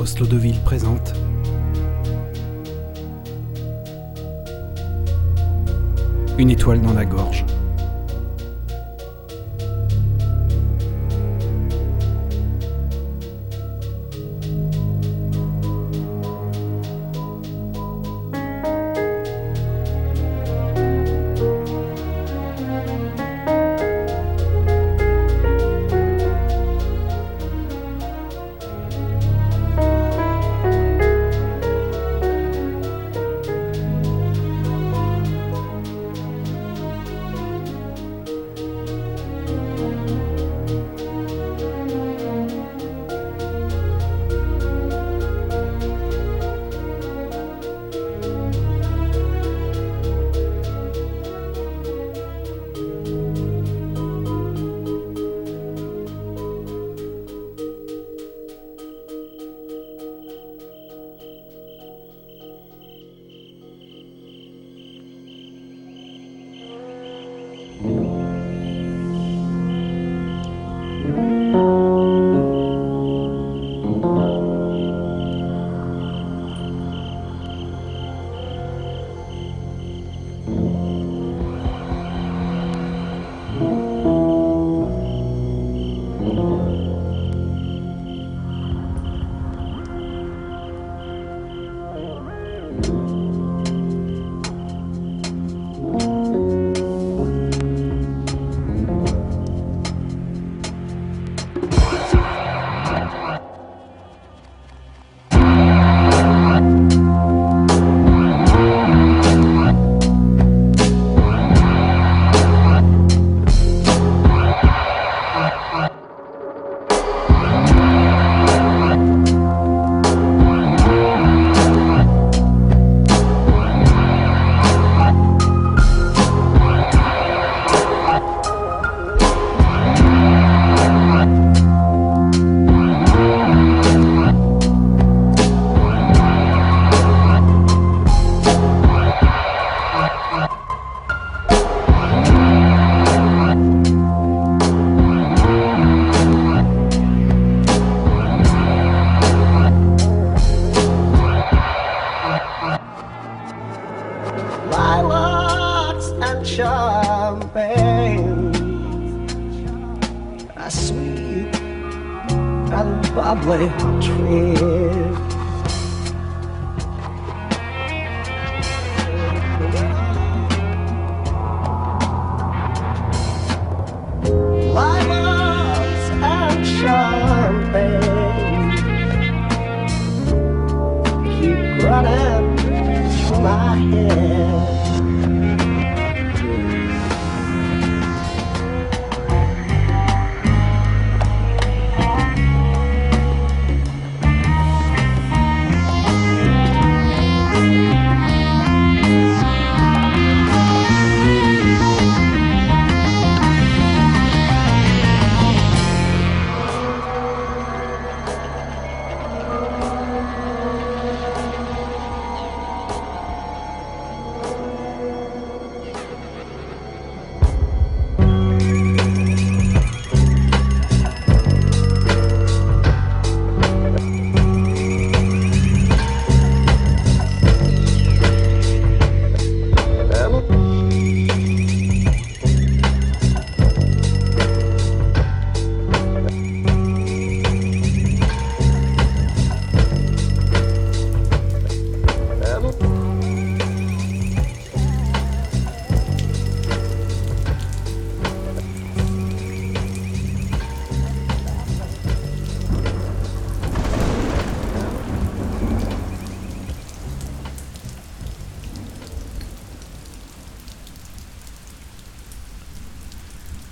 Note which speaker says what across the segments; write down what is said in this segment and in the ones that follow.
Speaker 1: Oslo de Ville présente. Une étoile dans la gorge.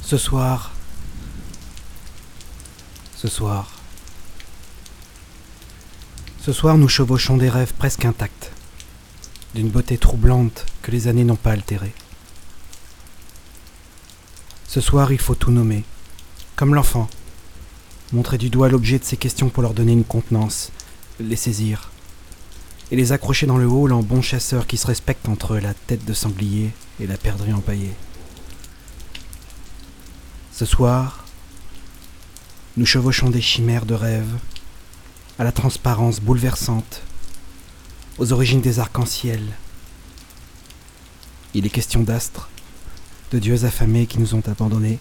Speaker 1: Ce soir. Ce soir. Ce soir, nous chevauchons des rêves presque intacts, d'une beauté troublante que les années n'ont pas altérée. Ce soir, il faut tout nommer, comme l'enfant, montrer du doigt l'objet de ses questions pour leur donner une contenance, les saisir, et les accrocher dans le hall en bons chasseurs qui se respectent entre la tête de sanglier et la perdrix empaillée. Ce soir, nous chevauchons des chimères de rêve, à la transparence bouleversante, aux origines des arcs-en-ciel. Il est question d'astres, de dieux affamés qui nous ont abandonnés,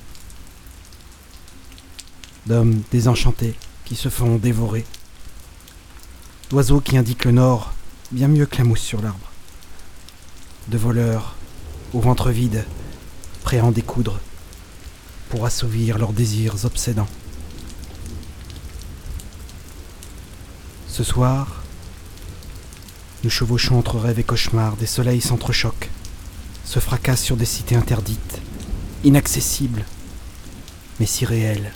Speaker 1: d'hommes désenchantés qui se font dévorer, d'oiseaux qui indiquent le nord bien mieux que la mousse sur l'arbre, de voleurs au ventre vide, prêts à en découdre pour assouvir leurs désirs obsédants. Ce soir, nous chevauchons entre rêves et cauchemars, des soleils s'entrechoquent, se fracassent sur des cités interdites, inaccessibles, mais si réelles.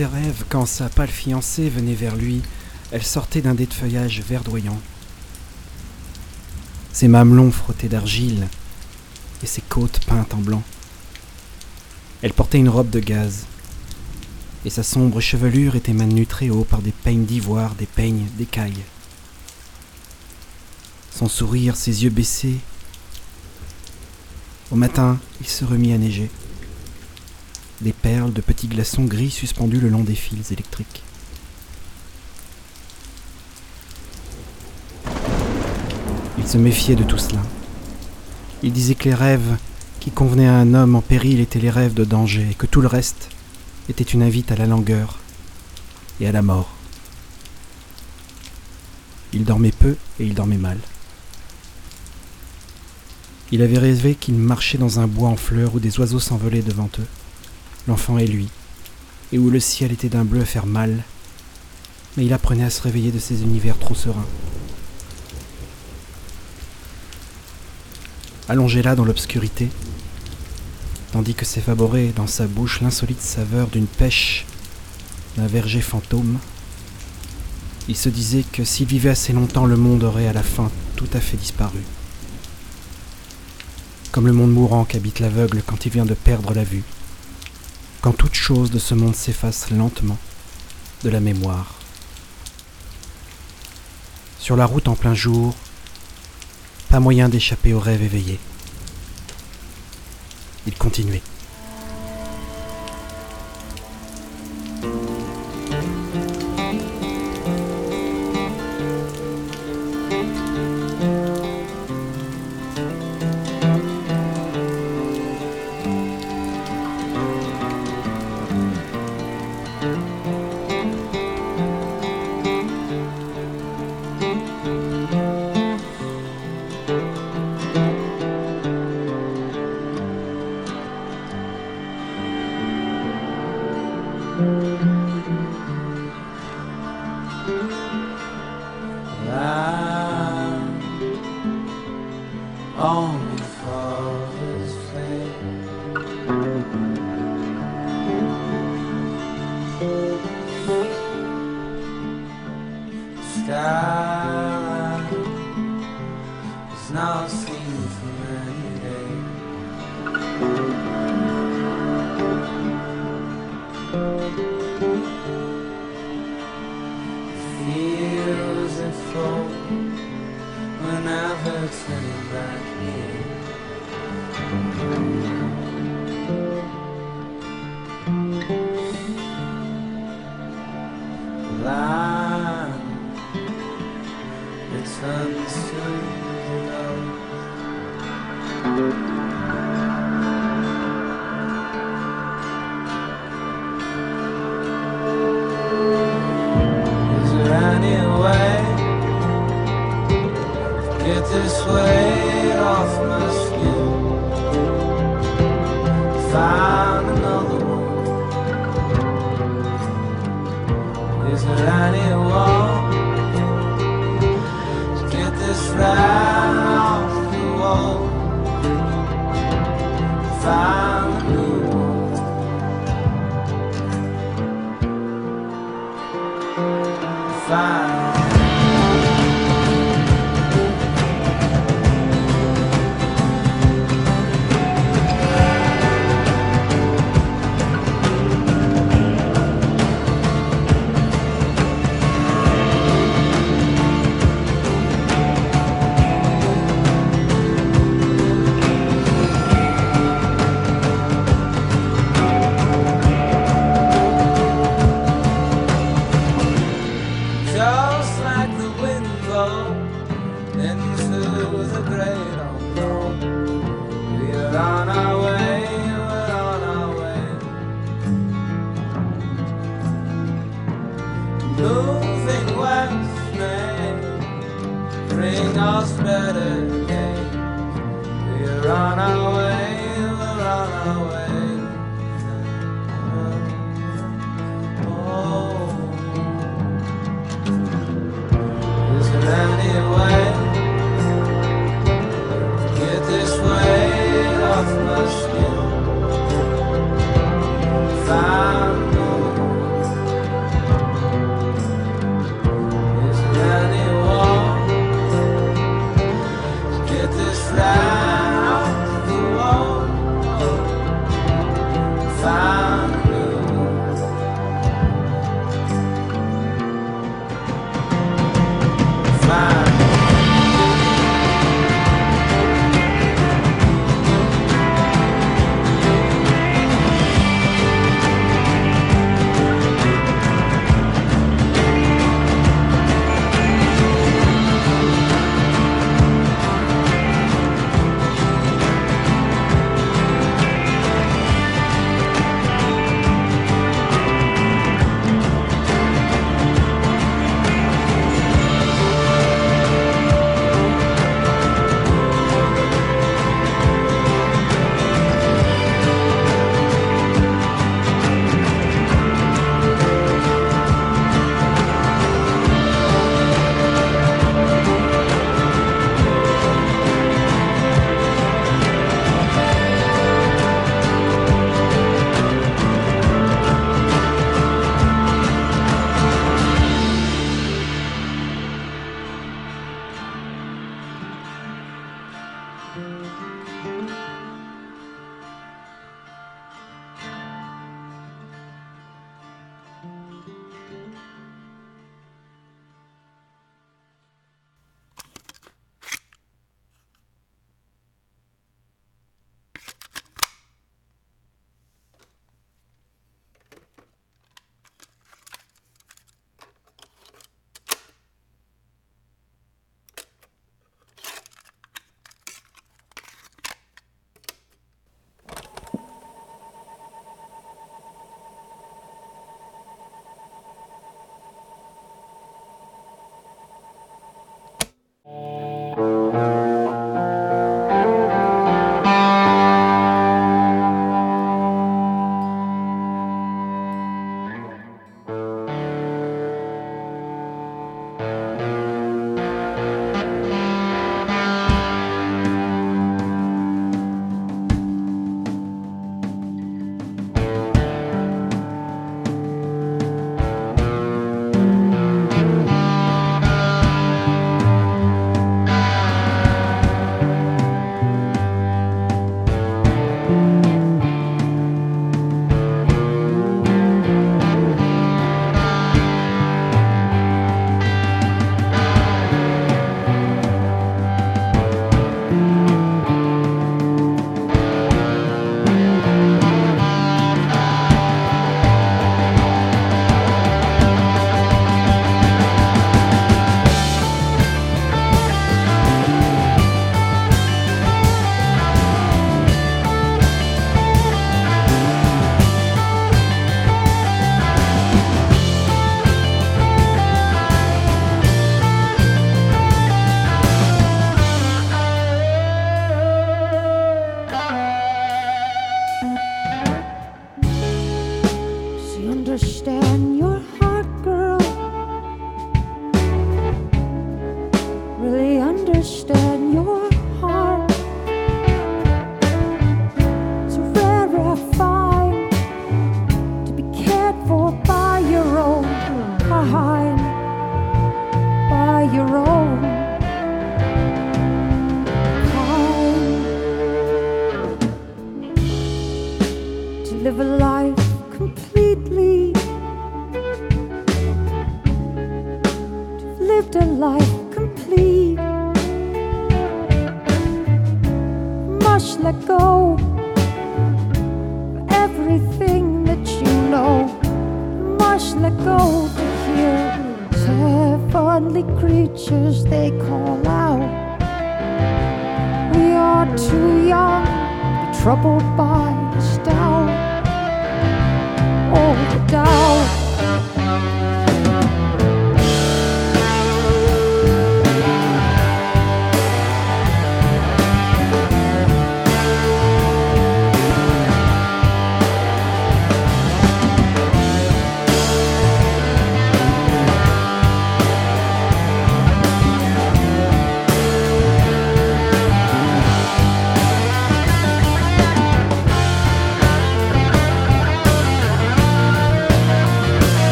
Speaker 1: Ses rêves, quand sa pâle fiancée venait vers lui, elle sortait d'un dé verdoyant. Ses mamelons frottés d'argile et ses côtes peintes en blanc. Elle portait une robe de gaz, et sa sombre chevelure était maintenue très haut par des peignes d'ivoire, des peignes d'écailles. Son sourire, ses yeux baissés. Au matin, il se remit à neiger. Des perles de petits glaçons gris suspendus le long des fils électriques. Il se méfiait de tout cela. Il disait que les rêves qui convenaient à un homme en péril étaient les rêves de danger et que tout le reste était une invite à la langueur et à la mort. Il dormait peu et il dormait mal. Il avait rêvé qu'il marchait dans un bois en fleurs où des oiseaux s'envolaient devant eux, l'enfant et lui, et où le ciel était d'un bleu à faire mal, mais il apprenait à se réveiller de ces univers trop sereins. Allongé là dans l'obscurité, tandis que s'évaporait dans sa bouche l'insolite saveur d'une pêche d'un verger fantôme, il se disait que s'il vivait assez longtemps, le monde aurait à la fin tout à fait disparu. Comme le monde mourant qu'habite l'aveugle quand il vient de perdre la vue, quand toute chose de ce monde s'efface lentement de la mémoire. Sur la route en plein jour, pas moyen d'échapper au rêve éveillé. Il continuait.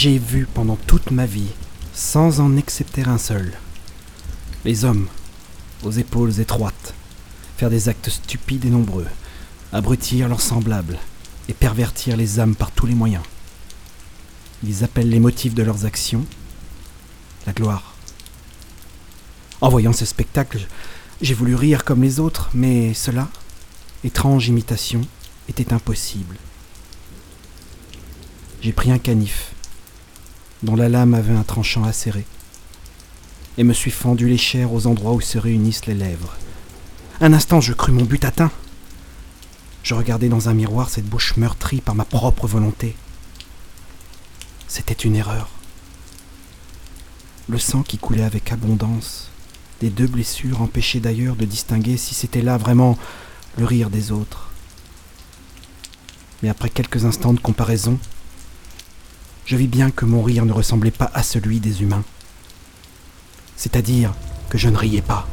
Speaker 2: J'ai vu pendant toute ma vie, sans en excepter un seul, les hommes, aux épaules étroites, faire des actes stupides et nombreux, abrutir leurs semblables et pervertir les âmes par tous les moyens. Ils appellent les motifs de leurs actions la gloire. En voyant ce spectacle, j'ai voulu rire comme les autres, mais cela, étrange imitation, était impossible. J'ai pris un canif, dont la lame avait un tranchant acéré, et me suis fendu les chairs aux endroits où se réunissent les lèvres. Un instant, je crus mon but atteint. Je regardais dans un miroir cette bouche meurtrie par ma propre volonté. C'était une erreur. Le sang qui coulait avec abondance des deux blessures empêchait d'ailleurs de distinguer si c'était là vraiment le rire des autres. Mais après quelques instants de comparaison, je vis bien que mon rire ne ressemblait pas à celui des humains. C'est-à-dire que je ne riais pas.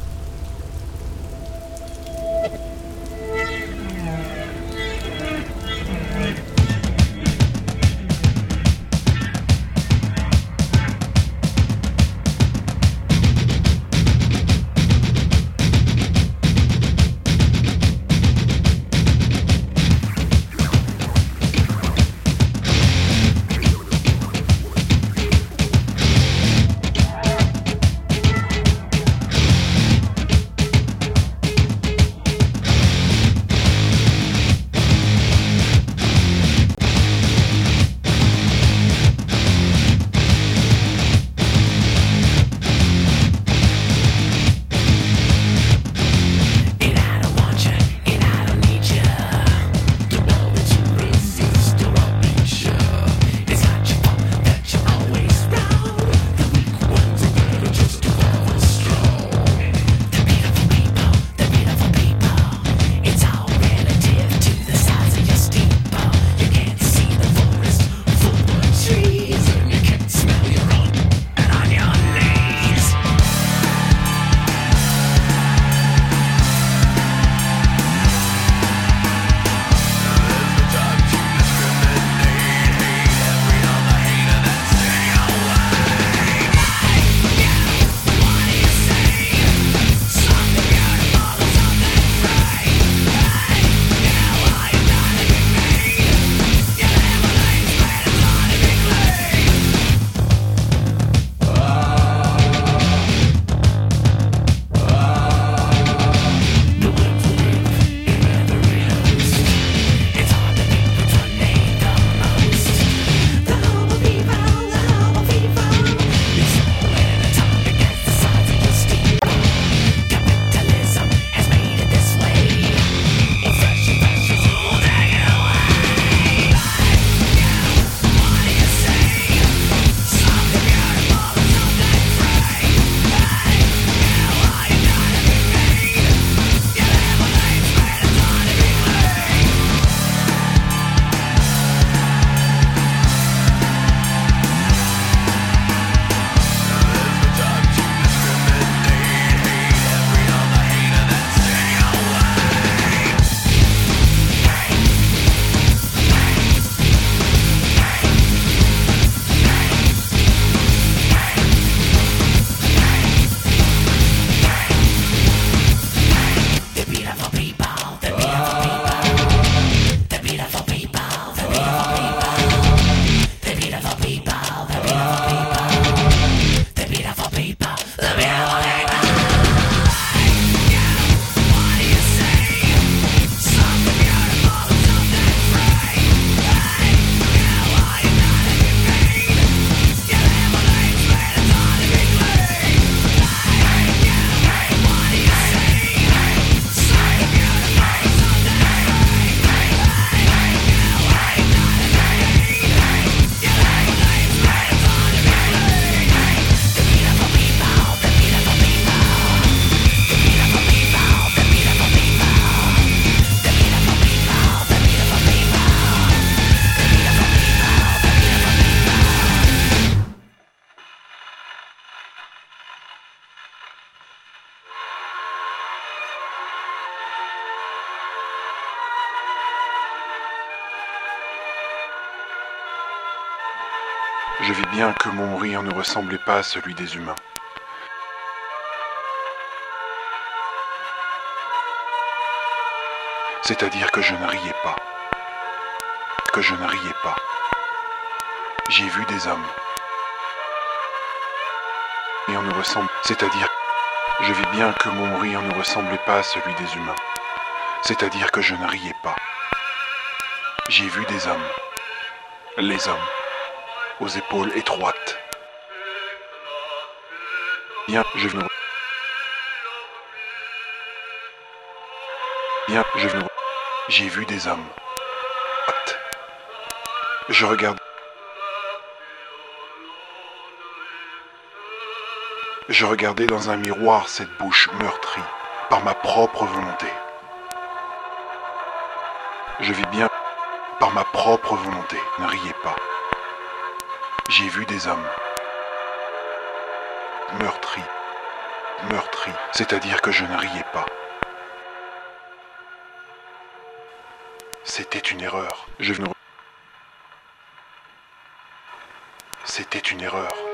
Speaker 3: Que mon rire ne ressemblait pas à celui des humains. C'est-à-dire que je ne riais pas. Que je ne riais pas. J'ai vu des hommes. Et on ne ressemble. C'est-à-dire. Je vis bien que mon rire ne ressemblait pas à celui des humains. C'est-à-dire que je ne riais pas. J'ai vu des hommes. Les hommes. Aux épaules étroites. Bien, je ne. Bien, je ne. J'ai vu des hommes. Je regarde. Je regardais dans un miroir cette bouche meurtrie par ma propre volonté. Je vis bien par ma propre volonté. Ne riez pas. J'ai vu des hommes meurtris, meurtris, c'est-à-dire que je ne riais pas. C'était une erreur. Je. C'était une erreur.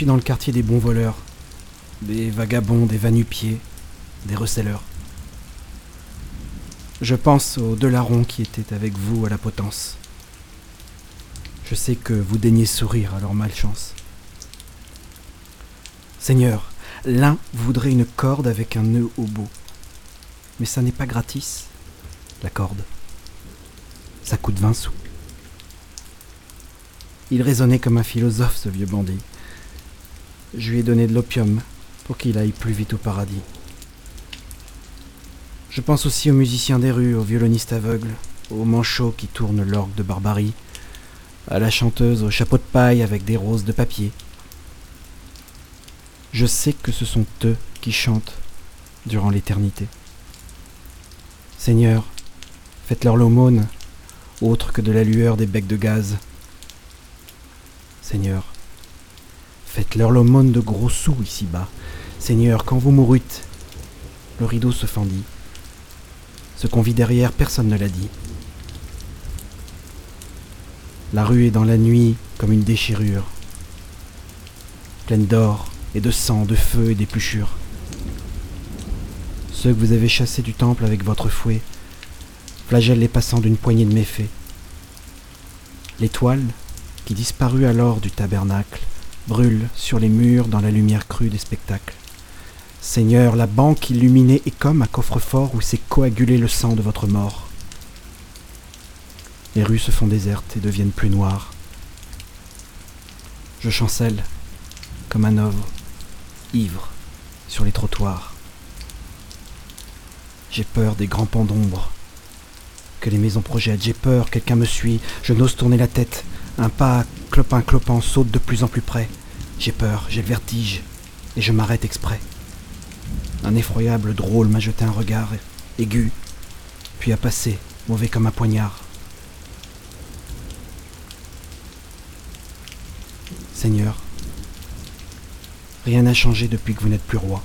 Speaker 1: Suis dans le quartier des bons voleurs, des vagabonds, des vanupiers, des receleurs. Je pense aux deux larrons qui étaient avec vous à la potence. Je sais que vous daignez sourire à leur malchance. Seigneur, l'un voudrait une corde avec un nœud au bout. Mais ça n'est pas gratis, la corde. Ça coûte 20 sous. Il raisonnait comme un philosophe, ce vieux bandit. Je lui ai donné de l'opium pour qu'il aille plus vite au paradis. Je pense aussi aux musiciens des rues, aux violonistes aveugles, aux manchots qui tournent l'orgue de barbarie, à la chanteuse au chapeau de paille avec des roses de papier. Je sais que ce sont eux qui chantent durant l'éternité. Seigneur, faites-leur l'aumône, autre que de la lueur des becs de gaz. Seigneur, faites-leur l'aumône de gros sous ici-bas. Seigneur, quand vous mourûtes, le rideau se fendit. Ce qu'on vit derrière, personne ne l'a dit. La rue est dans la nuit comme une déchirure, pleine d'or et de sang, de feu et d'épluchures. Ceux que vous avez chassés du temple avec votre fouet flagellent les passants d'une poignée de méfaits. L'étoile, qui disparut alors du tabernacle, brûle sur les murs dans la lumière crue des spectacles. Seigneur, la banque illuminée est comme un coffre-fort où s'est coagulé le sang de votre mort. Les rues se font désertes et deviennent plus noires. Je chancelle, comme un ovre, ivre, sur les trottoirs. J'ai peur des grands pans d'ombre, que les maisons projettent. J'ai peur, quelqu'un me suit, je n'ose tourner la tête. Un pas clopin clopin saute de plus en plus près. J'ai peur, j'ai le vertige, et je m'arrête exprès. Un effroyable drôle m'a jeté un regard aigu, puis a passé, mauvais comme un poignard. Seigneur, rien n'a changé depuis que vous n'êtes plus roi.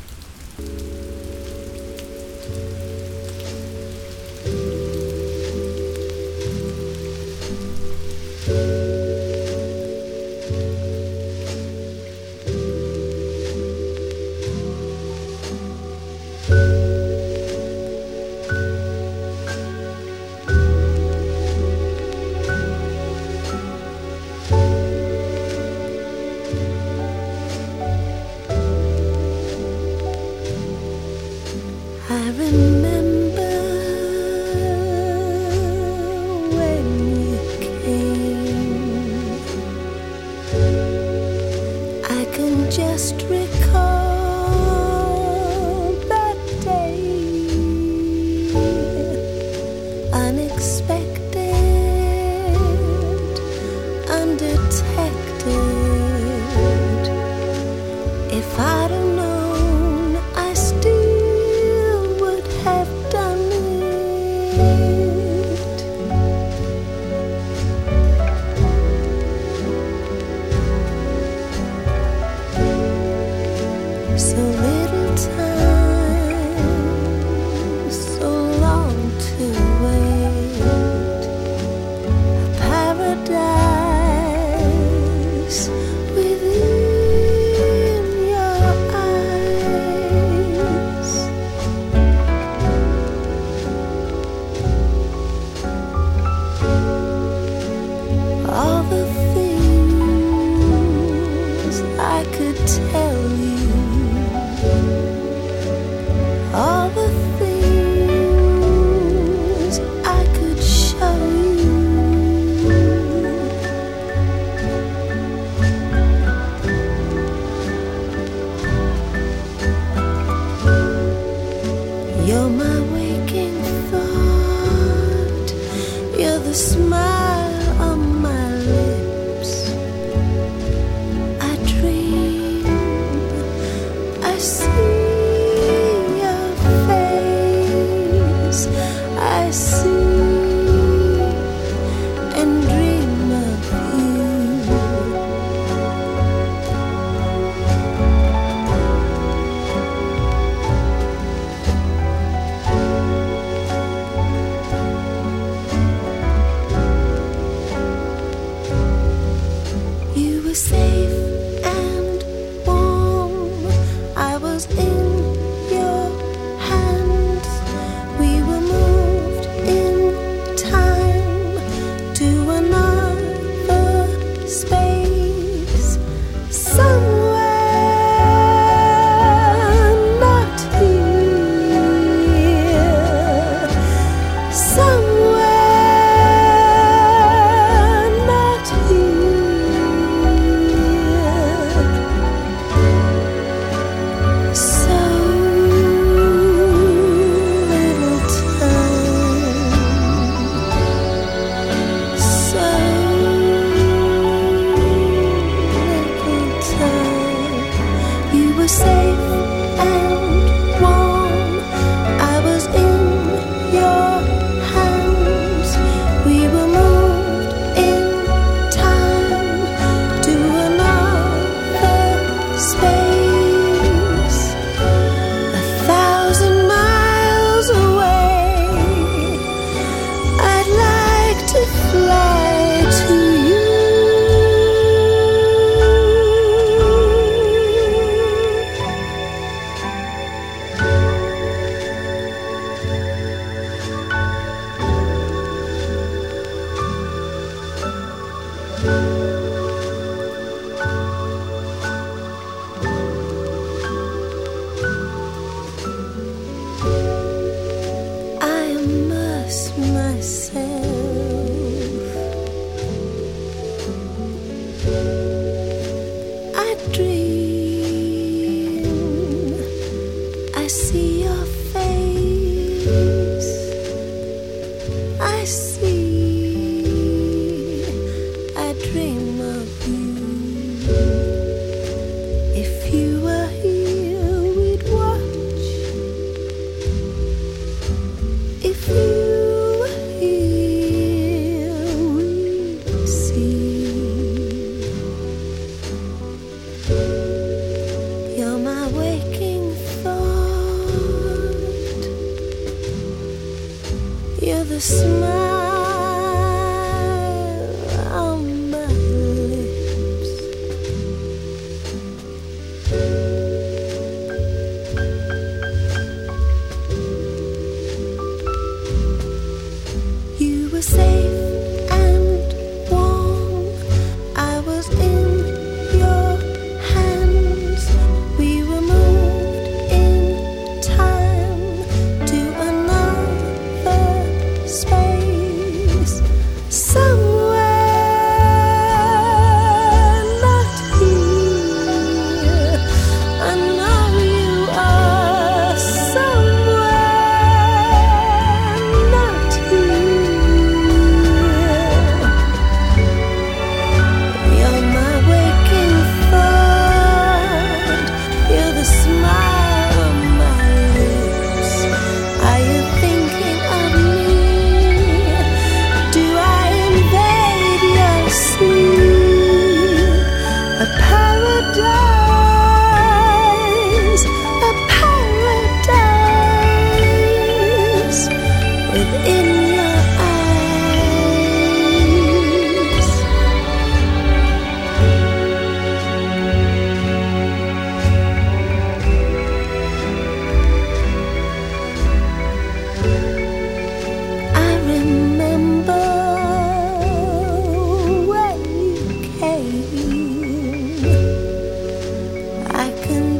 Speaker 4: The smile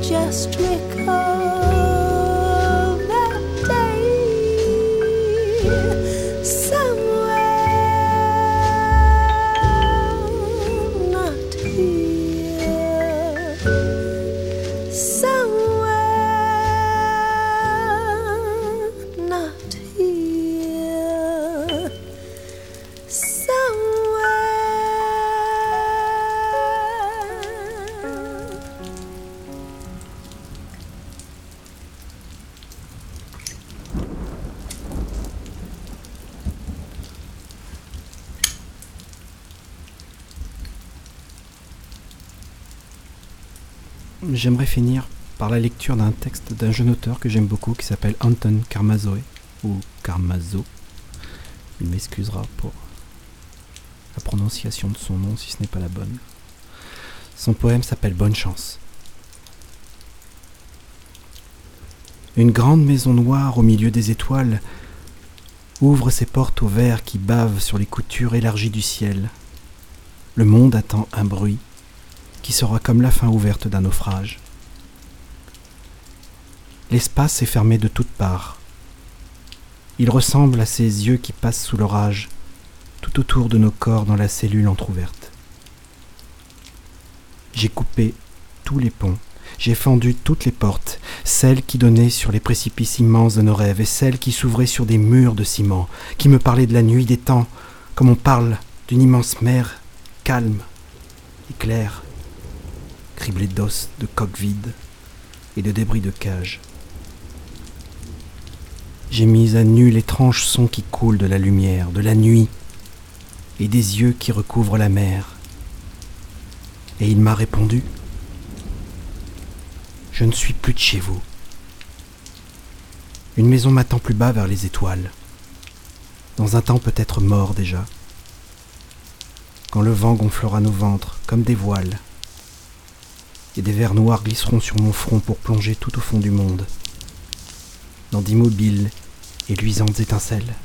Speaker 4: just recall
Speaker 1: J'aimerais finir par la lecture d'un texte d'un jeune auteur que j'aime beaucoup qui s'appelle Anton Karmazoe ou Karmazo. Il m'excusera pour la prononciation de son nom si ce n'est pas la bonne. Son poème s'appelle Bonne chance. Une grande maison noire au milieu des étoiles ouvre ses portes aux vers qui bavent sur les coutures élargies du ciel. Le monde attend un bruit qui sera comme la fin ouverte d'un naufrage. L'espace est fermé de toutes parts. Il ressemble à ces yeux qui passent sous l'orage, tout autour de nos corps dans la cellule entr'ouverte. J'ai coupé tous les ponts, j'ai fendu toutes les portes, celles qui donnaient sur les précipices immenses de nos rêves et celles qui s'ouvraient sur des murs de ciment, qui me parlaient de la nuit des temps, comme on parle d'une immense mer calme et claire, criblée d'os, de coques vides et de débris de cage. J'ai mis à nu l'étrange son qui coule de la lumière, de la nuit, et des yeux qui recouvrent la mer. Et il m'a répondu, Je ne suis plus de chez vous. Une maison m'attend plus bas vers les étoiles, dans un temps peut-être mort déjà, quand le vent gonflera nos ventres comme des voiles, et des vers noirs glisseront sur mon front pour plonger tout au fond du monde dans d'immobiles et luisantes étincelles.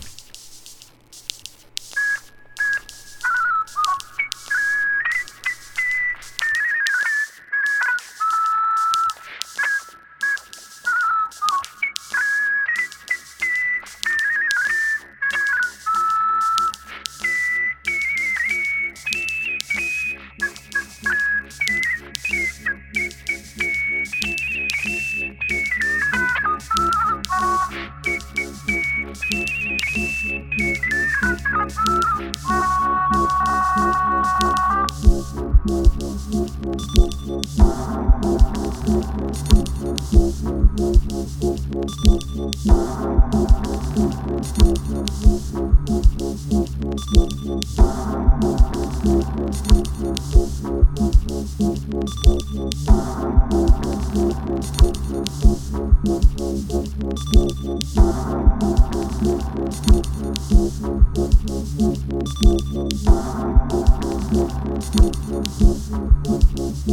Speaker 1: Thank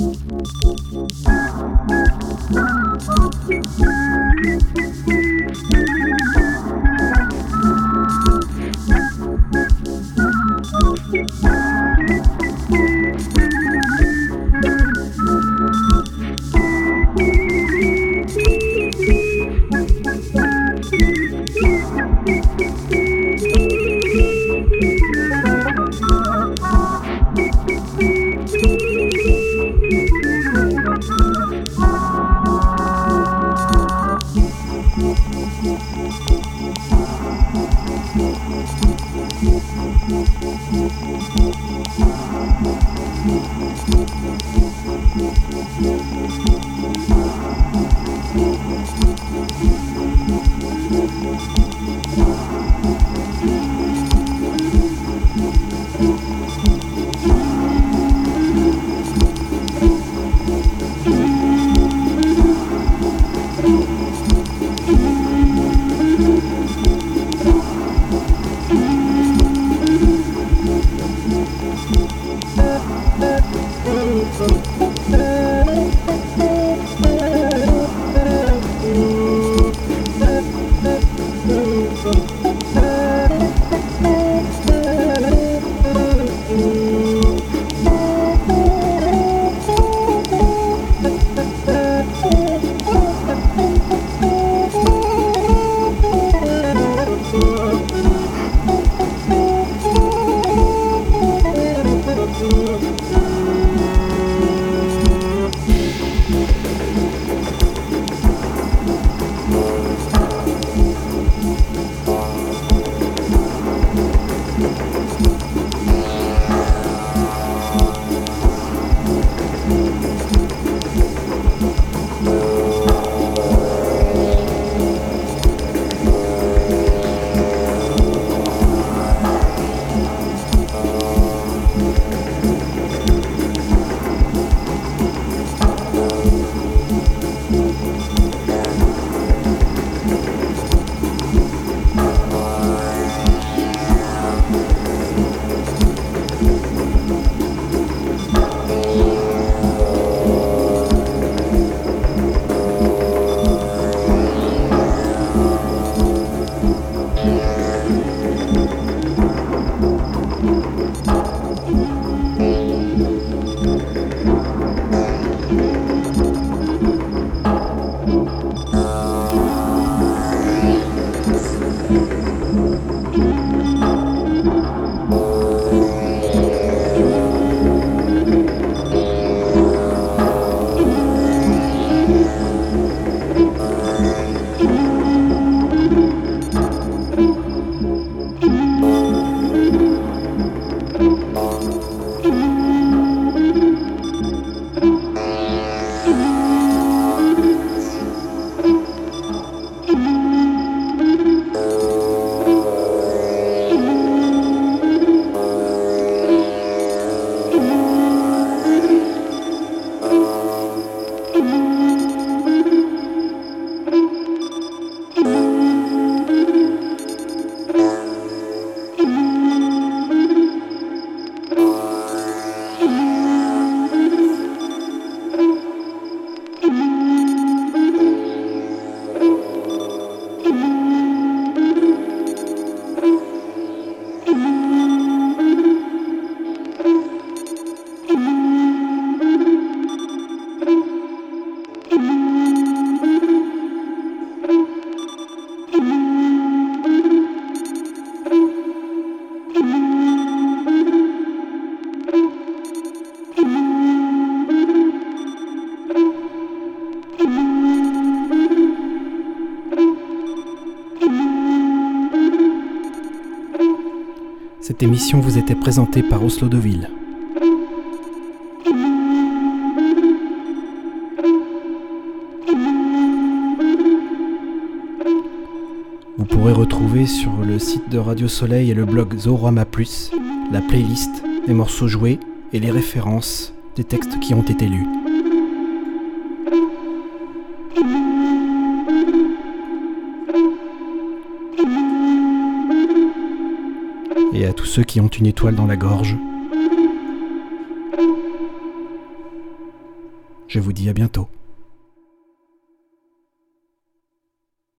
Speaker 1: you. Vous était présentée par Oslo de Ville. Vous pourrez retrouver sur le site de Radio Soleil et le blog Zorama Plus la playlist des morceaux joués et les références des textes qui ont été lus. À tous ceux qui ont une étoile dans la gorge, je vous dis à bientôt.